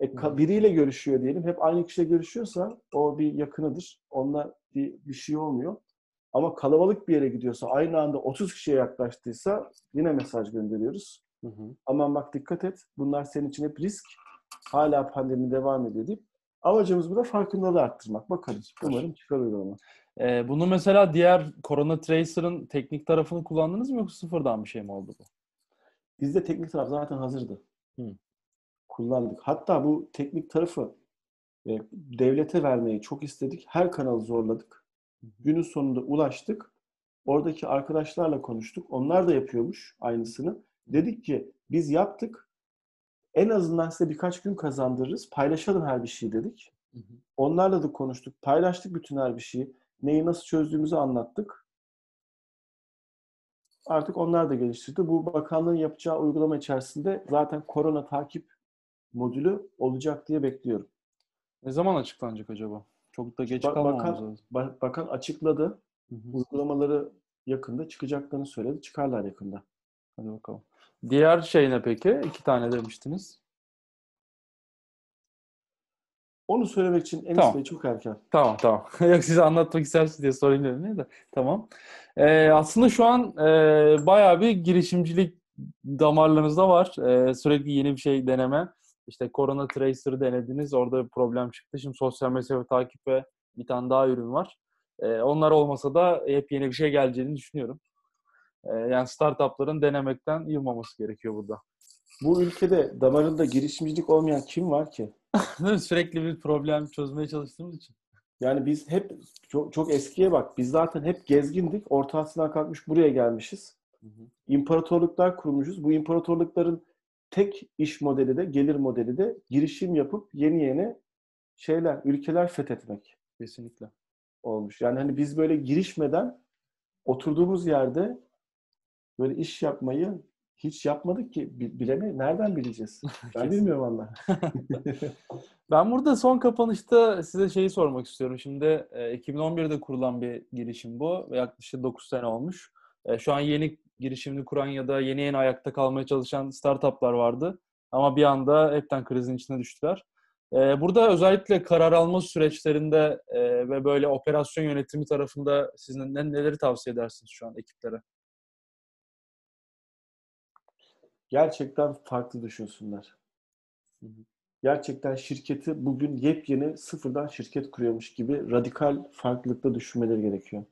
E, biriyle görüşüyor diyelim. Hep aynı kişiyle görüşüyorsa o bir yakınıdır. Onunla bir, bir şey olmuyor. Ama kalabalık bir yere gidiyorsa, aynı anda 30 kişiye yaklaştıysa yine mesaj gönderiyoruz. Hı hı. Aman bak dikkat et. Bunlar senin için hep risk. Hala pandemi devam ediyor deyip amacımız burada farkındalığı arttırmak. Bakalım. Umarım çıkar uygulama. Ee, bunu mesela diğer Corona Tracer'ın teknik tarafını kullandınız mı yoksa sıfırdan bir şey mi oldu bu? Bizde teknik taraf zaten hazırdı. Hı. Kullandık. Hatta bu teknik tarafı e, devlete vermeyi çok istedik. Her kanalı zorladık. Günün sonunda ulaştık. Oradaki arkadaşlarla konuştuk. Onlar da yapıyormuş aynısını. Dedik ki biz yaptık. En azından size birkaç gün kazandırırız. Paylaşalım her bir şeyi dedik. Hı hı. Onlarla da konuştuk. Paylaştık bütün her bir şeyi. Neyi nasıl çözdüğümüzü anlattık. Artık onlar da geliştirdi. Bu bakanlığın yapacağı uygulama içerisinde zaten korona takip modülü olacak diye bekliyorum. Ne zaman açıklanacak acaba? Çok da geç Ba- kalmamamız bakan, lazım. ba- bakan açıkladı. Hı hı. Uygulamaları yakında çıkacaklarını söyledi. Çıkarlar yakında. Hadi bakalım. Diğer şey ne peki? İki tane demiştiniz. Onu söylemek için Enis Tamam. Bey çok erken. Tamam tamam. Yok size anlatmak istersiniz diye sorayım dedim ne de. Tamam. Ee, aslında şu an e, bayağı bir girişimcilik damarlarınızda var. Ee, sürekli yeni bir şey deneme. İşte Corona Tracer'ı denediniz. Orada bir problem çıktı. Şimdi sosyal mesafe takip ve bir tane daha ürün var. Ee, onlar olmasa da hep yeni bir şey geleceğini düşünüyorum. Ee, yani startupların denemekten yılmaması gerekiyor burada. Bu ülkede damarında girişimcilik olmayan kim var ki? Sürekli bir problem çözmeye çalıştığımız için. Yani biz hep çok, çok eskiye bak. Biz zaten hep gezgindik. Orta Asya'dan kalkmış buraya gelmişiz. Hı hı. İmparatorluklar kurmuşuz. Bu imparatorlukların tek iş modeli de, gelir modeli de girişim yapıp yeni yeni şeyler, ülkeler fethetmek Kesinlikle. olmuş. Yani hani biz böyle girişmeden oturduğumuz yerde böyle iş yapmayı hiç yapmadık ki. Bileme nereden bileceğiz? Ben bilmiyorum valla. ben burada son kapanışta size şeyi sormak istiyorum. Şimdi 2011'de kurulan bir girişim bu yaklaşık 9 sene olmuş. Şu an yeni girişimini kuran ya da yeni yeni ayakta kalmaya çalışan startuplar vardı. Ama bir anda hepten krizin içine düştüler. Burada özellikle karar alma süreçlerinde ve böyle operasyon yönetimi tarafında siz neleri tavsiye edersiniz şu an ekiplere? Gerçekten farklı düşünsünler. Gerçekten şirketi bugün yepyeni sıfırdan şirket kuruyormuş gibi radikal farklılıkta düşünmeleri gerekiyor.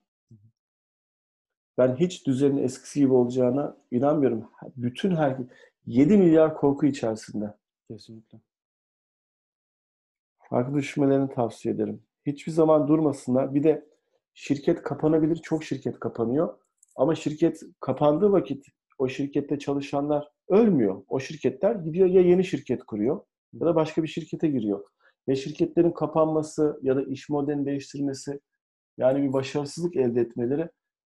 Ben hiç düzenin eskisi gibi olacağına inanmıyorum. Bütün her 7 milyar korku içerisinde. Kesinlikle. Farklı düşünmelerini tavsiye ederim. Hiçbir zaman durmasınlar. Bir de şirket kapanabilir. Çok şirket kapanıyor. Ama şirket kapandığı vakit o şirkette çalışanlar ölmüyor. O şirketler gidiyor ya yeni şirket kuruyor ya da başka bir şirkete giriyor. Ve şirketlerin kapanması ya da iş modelini değiştirmesi yani bir başarısızlık elde etmeleri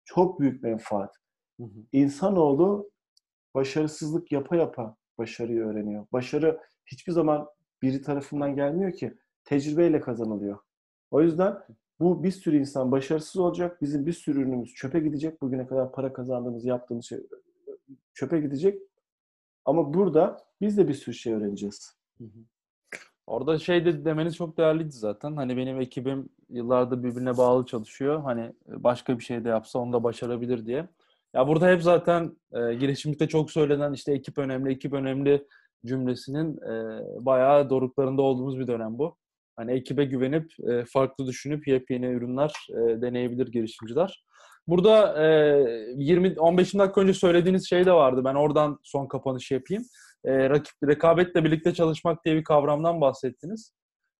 çok büyük menfaat. Hı hı. İnsanoğlu başarısızlık yapa yapa başarıyı öğreniyor. Başarı hiçbir zaman biri tarafından gelmiyor ki tecrübeyle kazanılıyor. O yüzden bu bir sürü insan başarısız olacak. Bizim bir sürü ürünümüz çöpe gidecek. Bugüne kadar para kazandığımız, yaptığımız şey çöpe gidecek. Ama burada biz de bir sürü şey öğreneceğiz. Orada şey de demeniz çok değerliydi zaten. Hani benim ekibim yıllardır birbirine bağlı çalışıyor. Hani başka bir şey de yapsa onu da başarabilir diye. Ya burada hep zaten e, girişimde çok söylenen işte ekip önemli, ekip önemli cümlesinin e, bayağı doruklarında olduğumuz bir dönem bu. Hani ekibe güvenip e, farklı düşünüp yepyeni ürünler e, deneyebilir girişimciler. Burada e, 20 15 dakika önce söylediğiniz şey de vardı. Ben oradan son kapanış yapayım. E, rakip rekabetle birlikte çalışmak diye bir kavramdan bahsettiniz.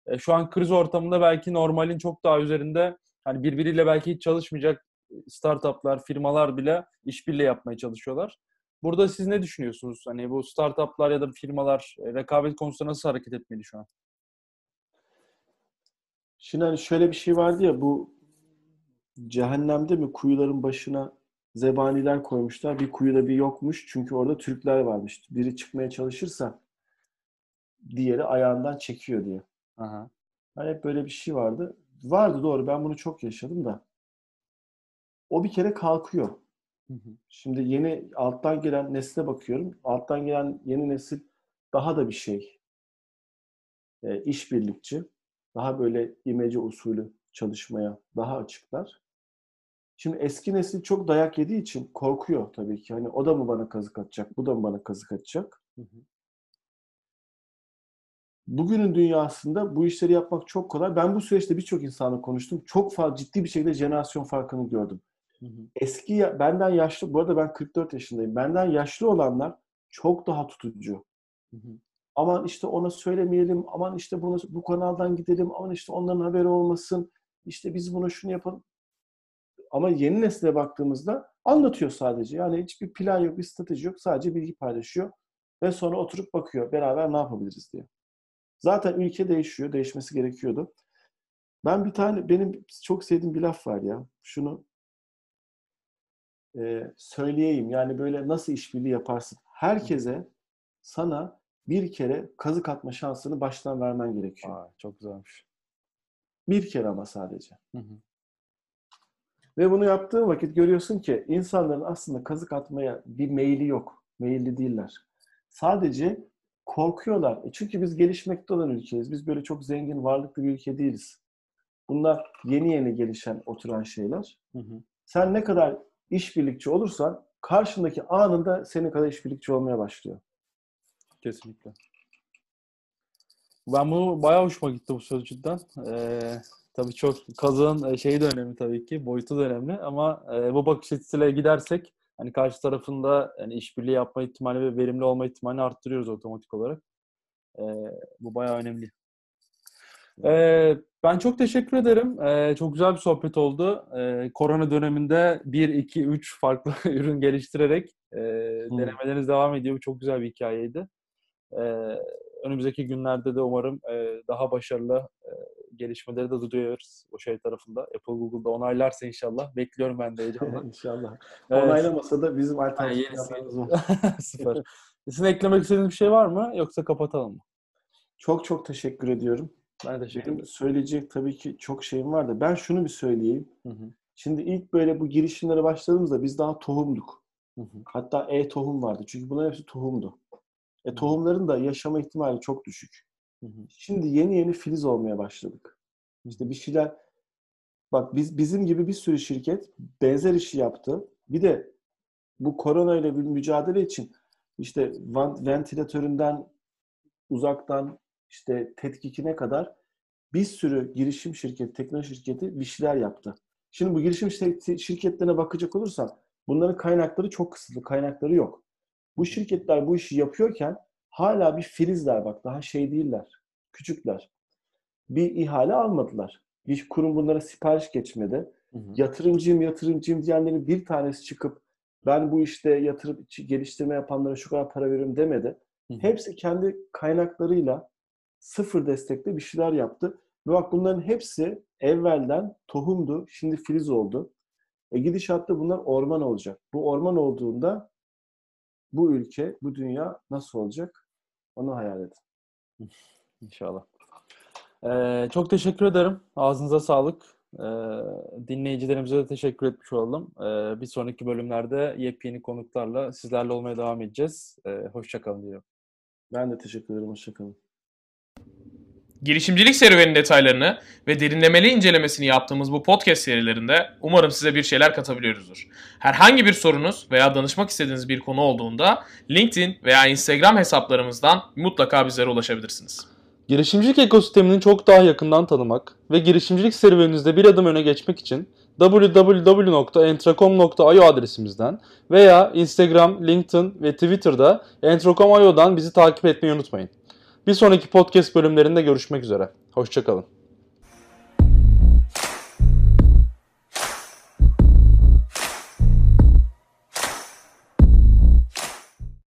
E, şu an kriz ortamında belki normalin çok daha üzerinde hani birbiriyle belki hiç çalışmayacak startuplar, firmalar bile işbirliği yapmaya çalışıyorlar. Burada siz ne düşünüyorsunuz? Hani bu startuplar ya da firmalar e, rekabet konusunda nasıl hareket etmeli şu an? Şimdi hani şöyle bir şey vardı ya bu cehennemde mi kuyuların başına zebaniler koymuşlar. Bir kuyuda bir yokmuş. Çünkü orada Türkler varmış. Biri çıkmaya çalışırsa diğeri ayağından çekiyor diye. Aha. Yani hep böyle bir şey vardı. Vardı doğru. Ben bunu çok yaşadım da. O bir kere kalkıyor. Hı hı. Şimdi yeni alttan gelen nesle bakıyorum. Alttan gelen yeni nesil daha da bir şey. E, işbirlikçi. Daha böyle imece usulü çalışmaya daha açıklar. Şimdi eski nesil çok dayak yediği için korkuyor tabii ki. Hani o da mı bana kazık atacak, bu da mı bana kazık atacak? Hı hı. Bugünün dünyasında bu işleri yapmak çok kolay. Ben bu süreçte birçok insanla konuştum. Çok fazla ciddi bir şekilde jenerasyon farkını gördüm. Hı hı. Eski benden yaşlı, bu arada ben 44 yaşındayım. Benden yaşlı olanlar çok daha tutucu. Hı hı. Aman işte ona söylemeyelim, aman işte bunu bu kanaldan gidelim, aman işte onların haberi olmasın. İşte biz bunu şunu yapalım. Ama yeni nesle baktığımızda anlatıyor sadece. Yani hiçbir plan yok, bir strateji yok. Sadece bilgi paylaşıyor. Ve sonra oturup bakıyor. Beraber ne yapabiliriz diye. Zaten ülke değişiyor. Değişmesi gerekiyordu. Ben bir tane, benim çok sevdiğim bir laf var ya. Şunu e, söyleyeyim. Yani böyle nasıl işbirliği yaparsın? Herkese sana bir kere kazık atma şansını baştan vermen gerekiyor. Aa, çok güzelmiş. Bir kere ama sadece. Hı hı. Ve bunu yaptığın vakit görüyorsun ki insanların aslında kazık atmaya bir meyli yok. Meyilli değiller. Sadece korkuyorlar. E çünkü biz gelişmekte olan ülkeyiz. Biz böyle çok zengin, varlıklı bir ülke değiliz. Bunlar yeni yeni gelişen, oturan şeyler. Hı hı. Sen ne kadar işbirlikçi olursan karşındaki anında senin kadar işbirlikçi olmaya başlıyor. Kesinlikle. Ben bu bayağı hoşuma gitti bu söz cidden. Ee, Tabii çok kazığın e, şeyi de önemli tabii ki, boyutu da önemli ama e, bu bakış açısıyla gidersek hani karşı tarafında yani işbirliği yapma ihtimali ve verimli olma ihtimalini arttırıyoruz otomatik olarak. E, bu bayağı önemli. E, ben çok teşekkür ederim. E, çok güzel bir sohbet oldu. E, korona döneminde 1, 2, 3 farklı ürün geliştirerek e, denemeleriniz devam ediyor. Bu çok güzel bir hikayeydi. E, önümüzdeki günlerde de umarım e, daha başarılı e, gelişmeleri de duyuyoruz o şey tarafında. Apple Google'da onaylarsa inşallah. Bekliyorum ben de heyecanla. İnşallah. Evet. Onaylamasa da bizim alternatif planlarımız var. Süper. Sizin eklemek istediğiniz bir şey var mı? Yoksa kapatalım mı? Çok çok teşekkür ediyorum. Ben teşekkür Benim ederim. söyleyecek tabii ki çok şeyim var da ben şunu bir söyleyeyim. Hı hı, Şimdi ilk böyle bu girişimlere başladığımızda biz daha tohumduk. hı hı, Hatta e-tohum vardı. Çünkü bunların hepsi tohumdu. E tohumların da yaşama ihtimali çok düşük. Şimdi yeni yeni filiz olmaya başladık. İşte bir şeyler bak biz bizim gibi bir sürü şirket benzer işi yaptı. Bir de bu korona ile bir mücadele için işte ventilatöründen uzaktan işte tetkikine kadar bir sürü girişim şirketi, teknoloji şirketi bir şeyler yaptı. Şimdi bu girişim şir- şirketlerine bakacak olursan bunların kaynakları çok kısıtlı, kaynakları yok. Bu şirketler bu işi yapıyorken hala bir filizler bak daha şey değiller, küçükler. Bir ihale almadılar. Bir kurum bunlara sipariş geçmedi. Hı hı. Yatırımcıyım yatırımcıyım diyenlerin bir tanesi çıkıp ben bu işte yatırım geliştirme yapanlara şu kadar para veriyorum demedi. Hı hı. Hepsi kendi kaynaklarıyla sıfır destekli bir şeyler yaptı. Ve bak bunların hepsi evvelden tohumdu, şimdi filiz oldu. E gidişatta bunlar orman olacak. Bu orman olduğunda bu ülke, bu dünya nasıl olacak? Onu hayal et. İnşallah. Ee, çok teşekkür ederim. Ağzınıza sağlık. Ee, dinleyicilerimize de teşekkür etmiş olalım. Ee, bir sonraki bölümlerde yepyeni konuklarla sizlerle olmaya devam edeceğiz. Ee, Hoşçakalın diyorum. Ben de teşekkür ederim. Hoşçakalın. Girişimcilik serüvenin detaylarını ve derinlemeli incelemesini yaptığımız bu podcast serilerinde umarım size bir şeyler katabiliyoruzdur. Herhangi bir sorunuz veya danışmak istediğiniz bir konu olduğunda LinkedIn veya Instagram hesaplarımızdan mutlaka bizlere ulaşabilirsiniz. Girişimcilik ekosistemini çok daha yakından tanımak ve girişimcilik serüveninizde bir adım öne geçmek için www.entracom.io adresimizden veya Instagram, LinkedIn ve Twitter'da entracom.io'dan bizi takip etmeyi unutmayın. Bir sonraki podcast bölümlerinde görüşmek üzere. Hoşçakalın.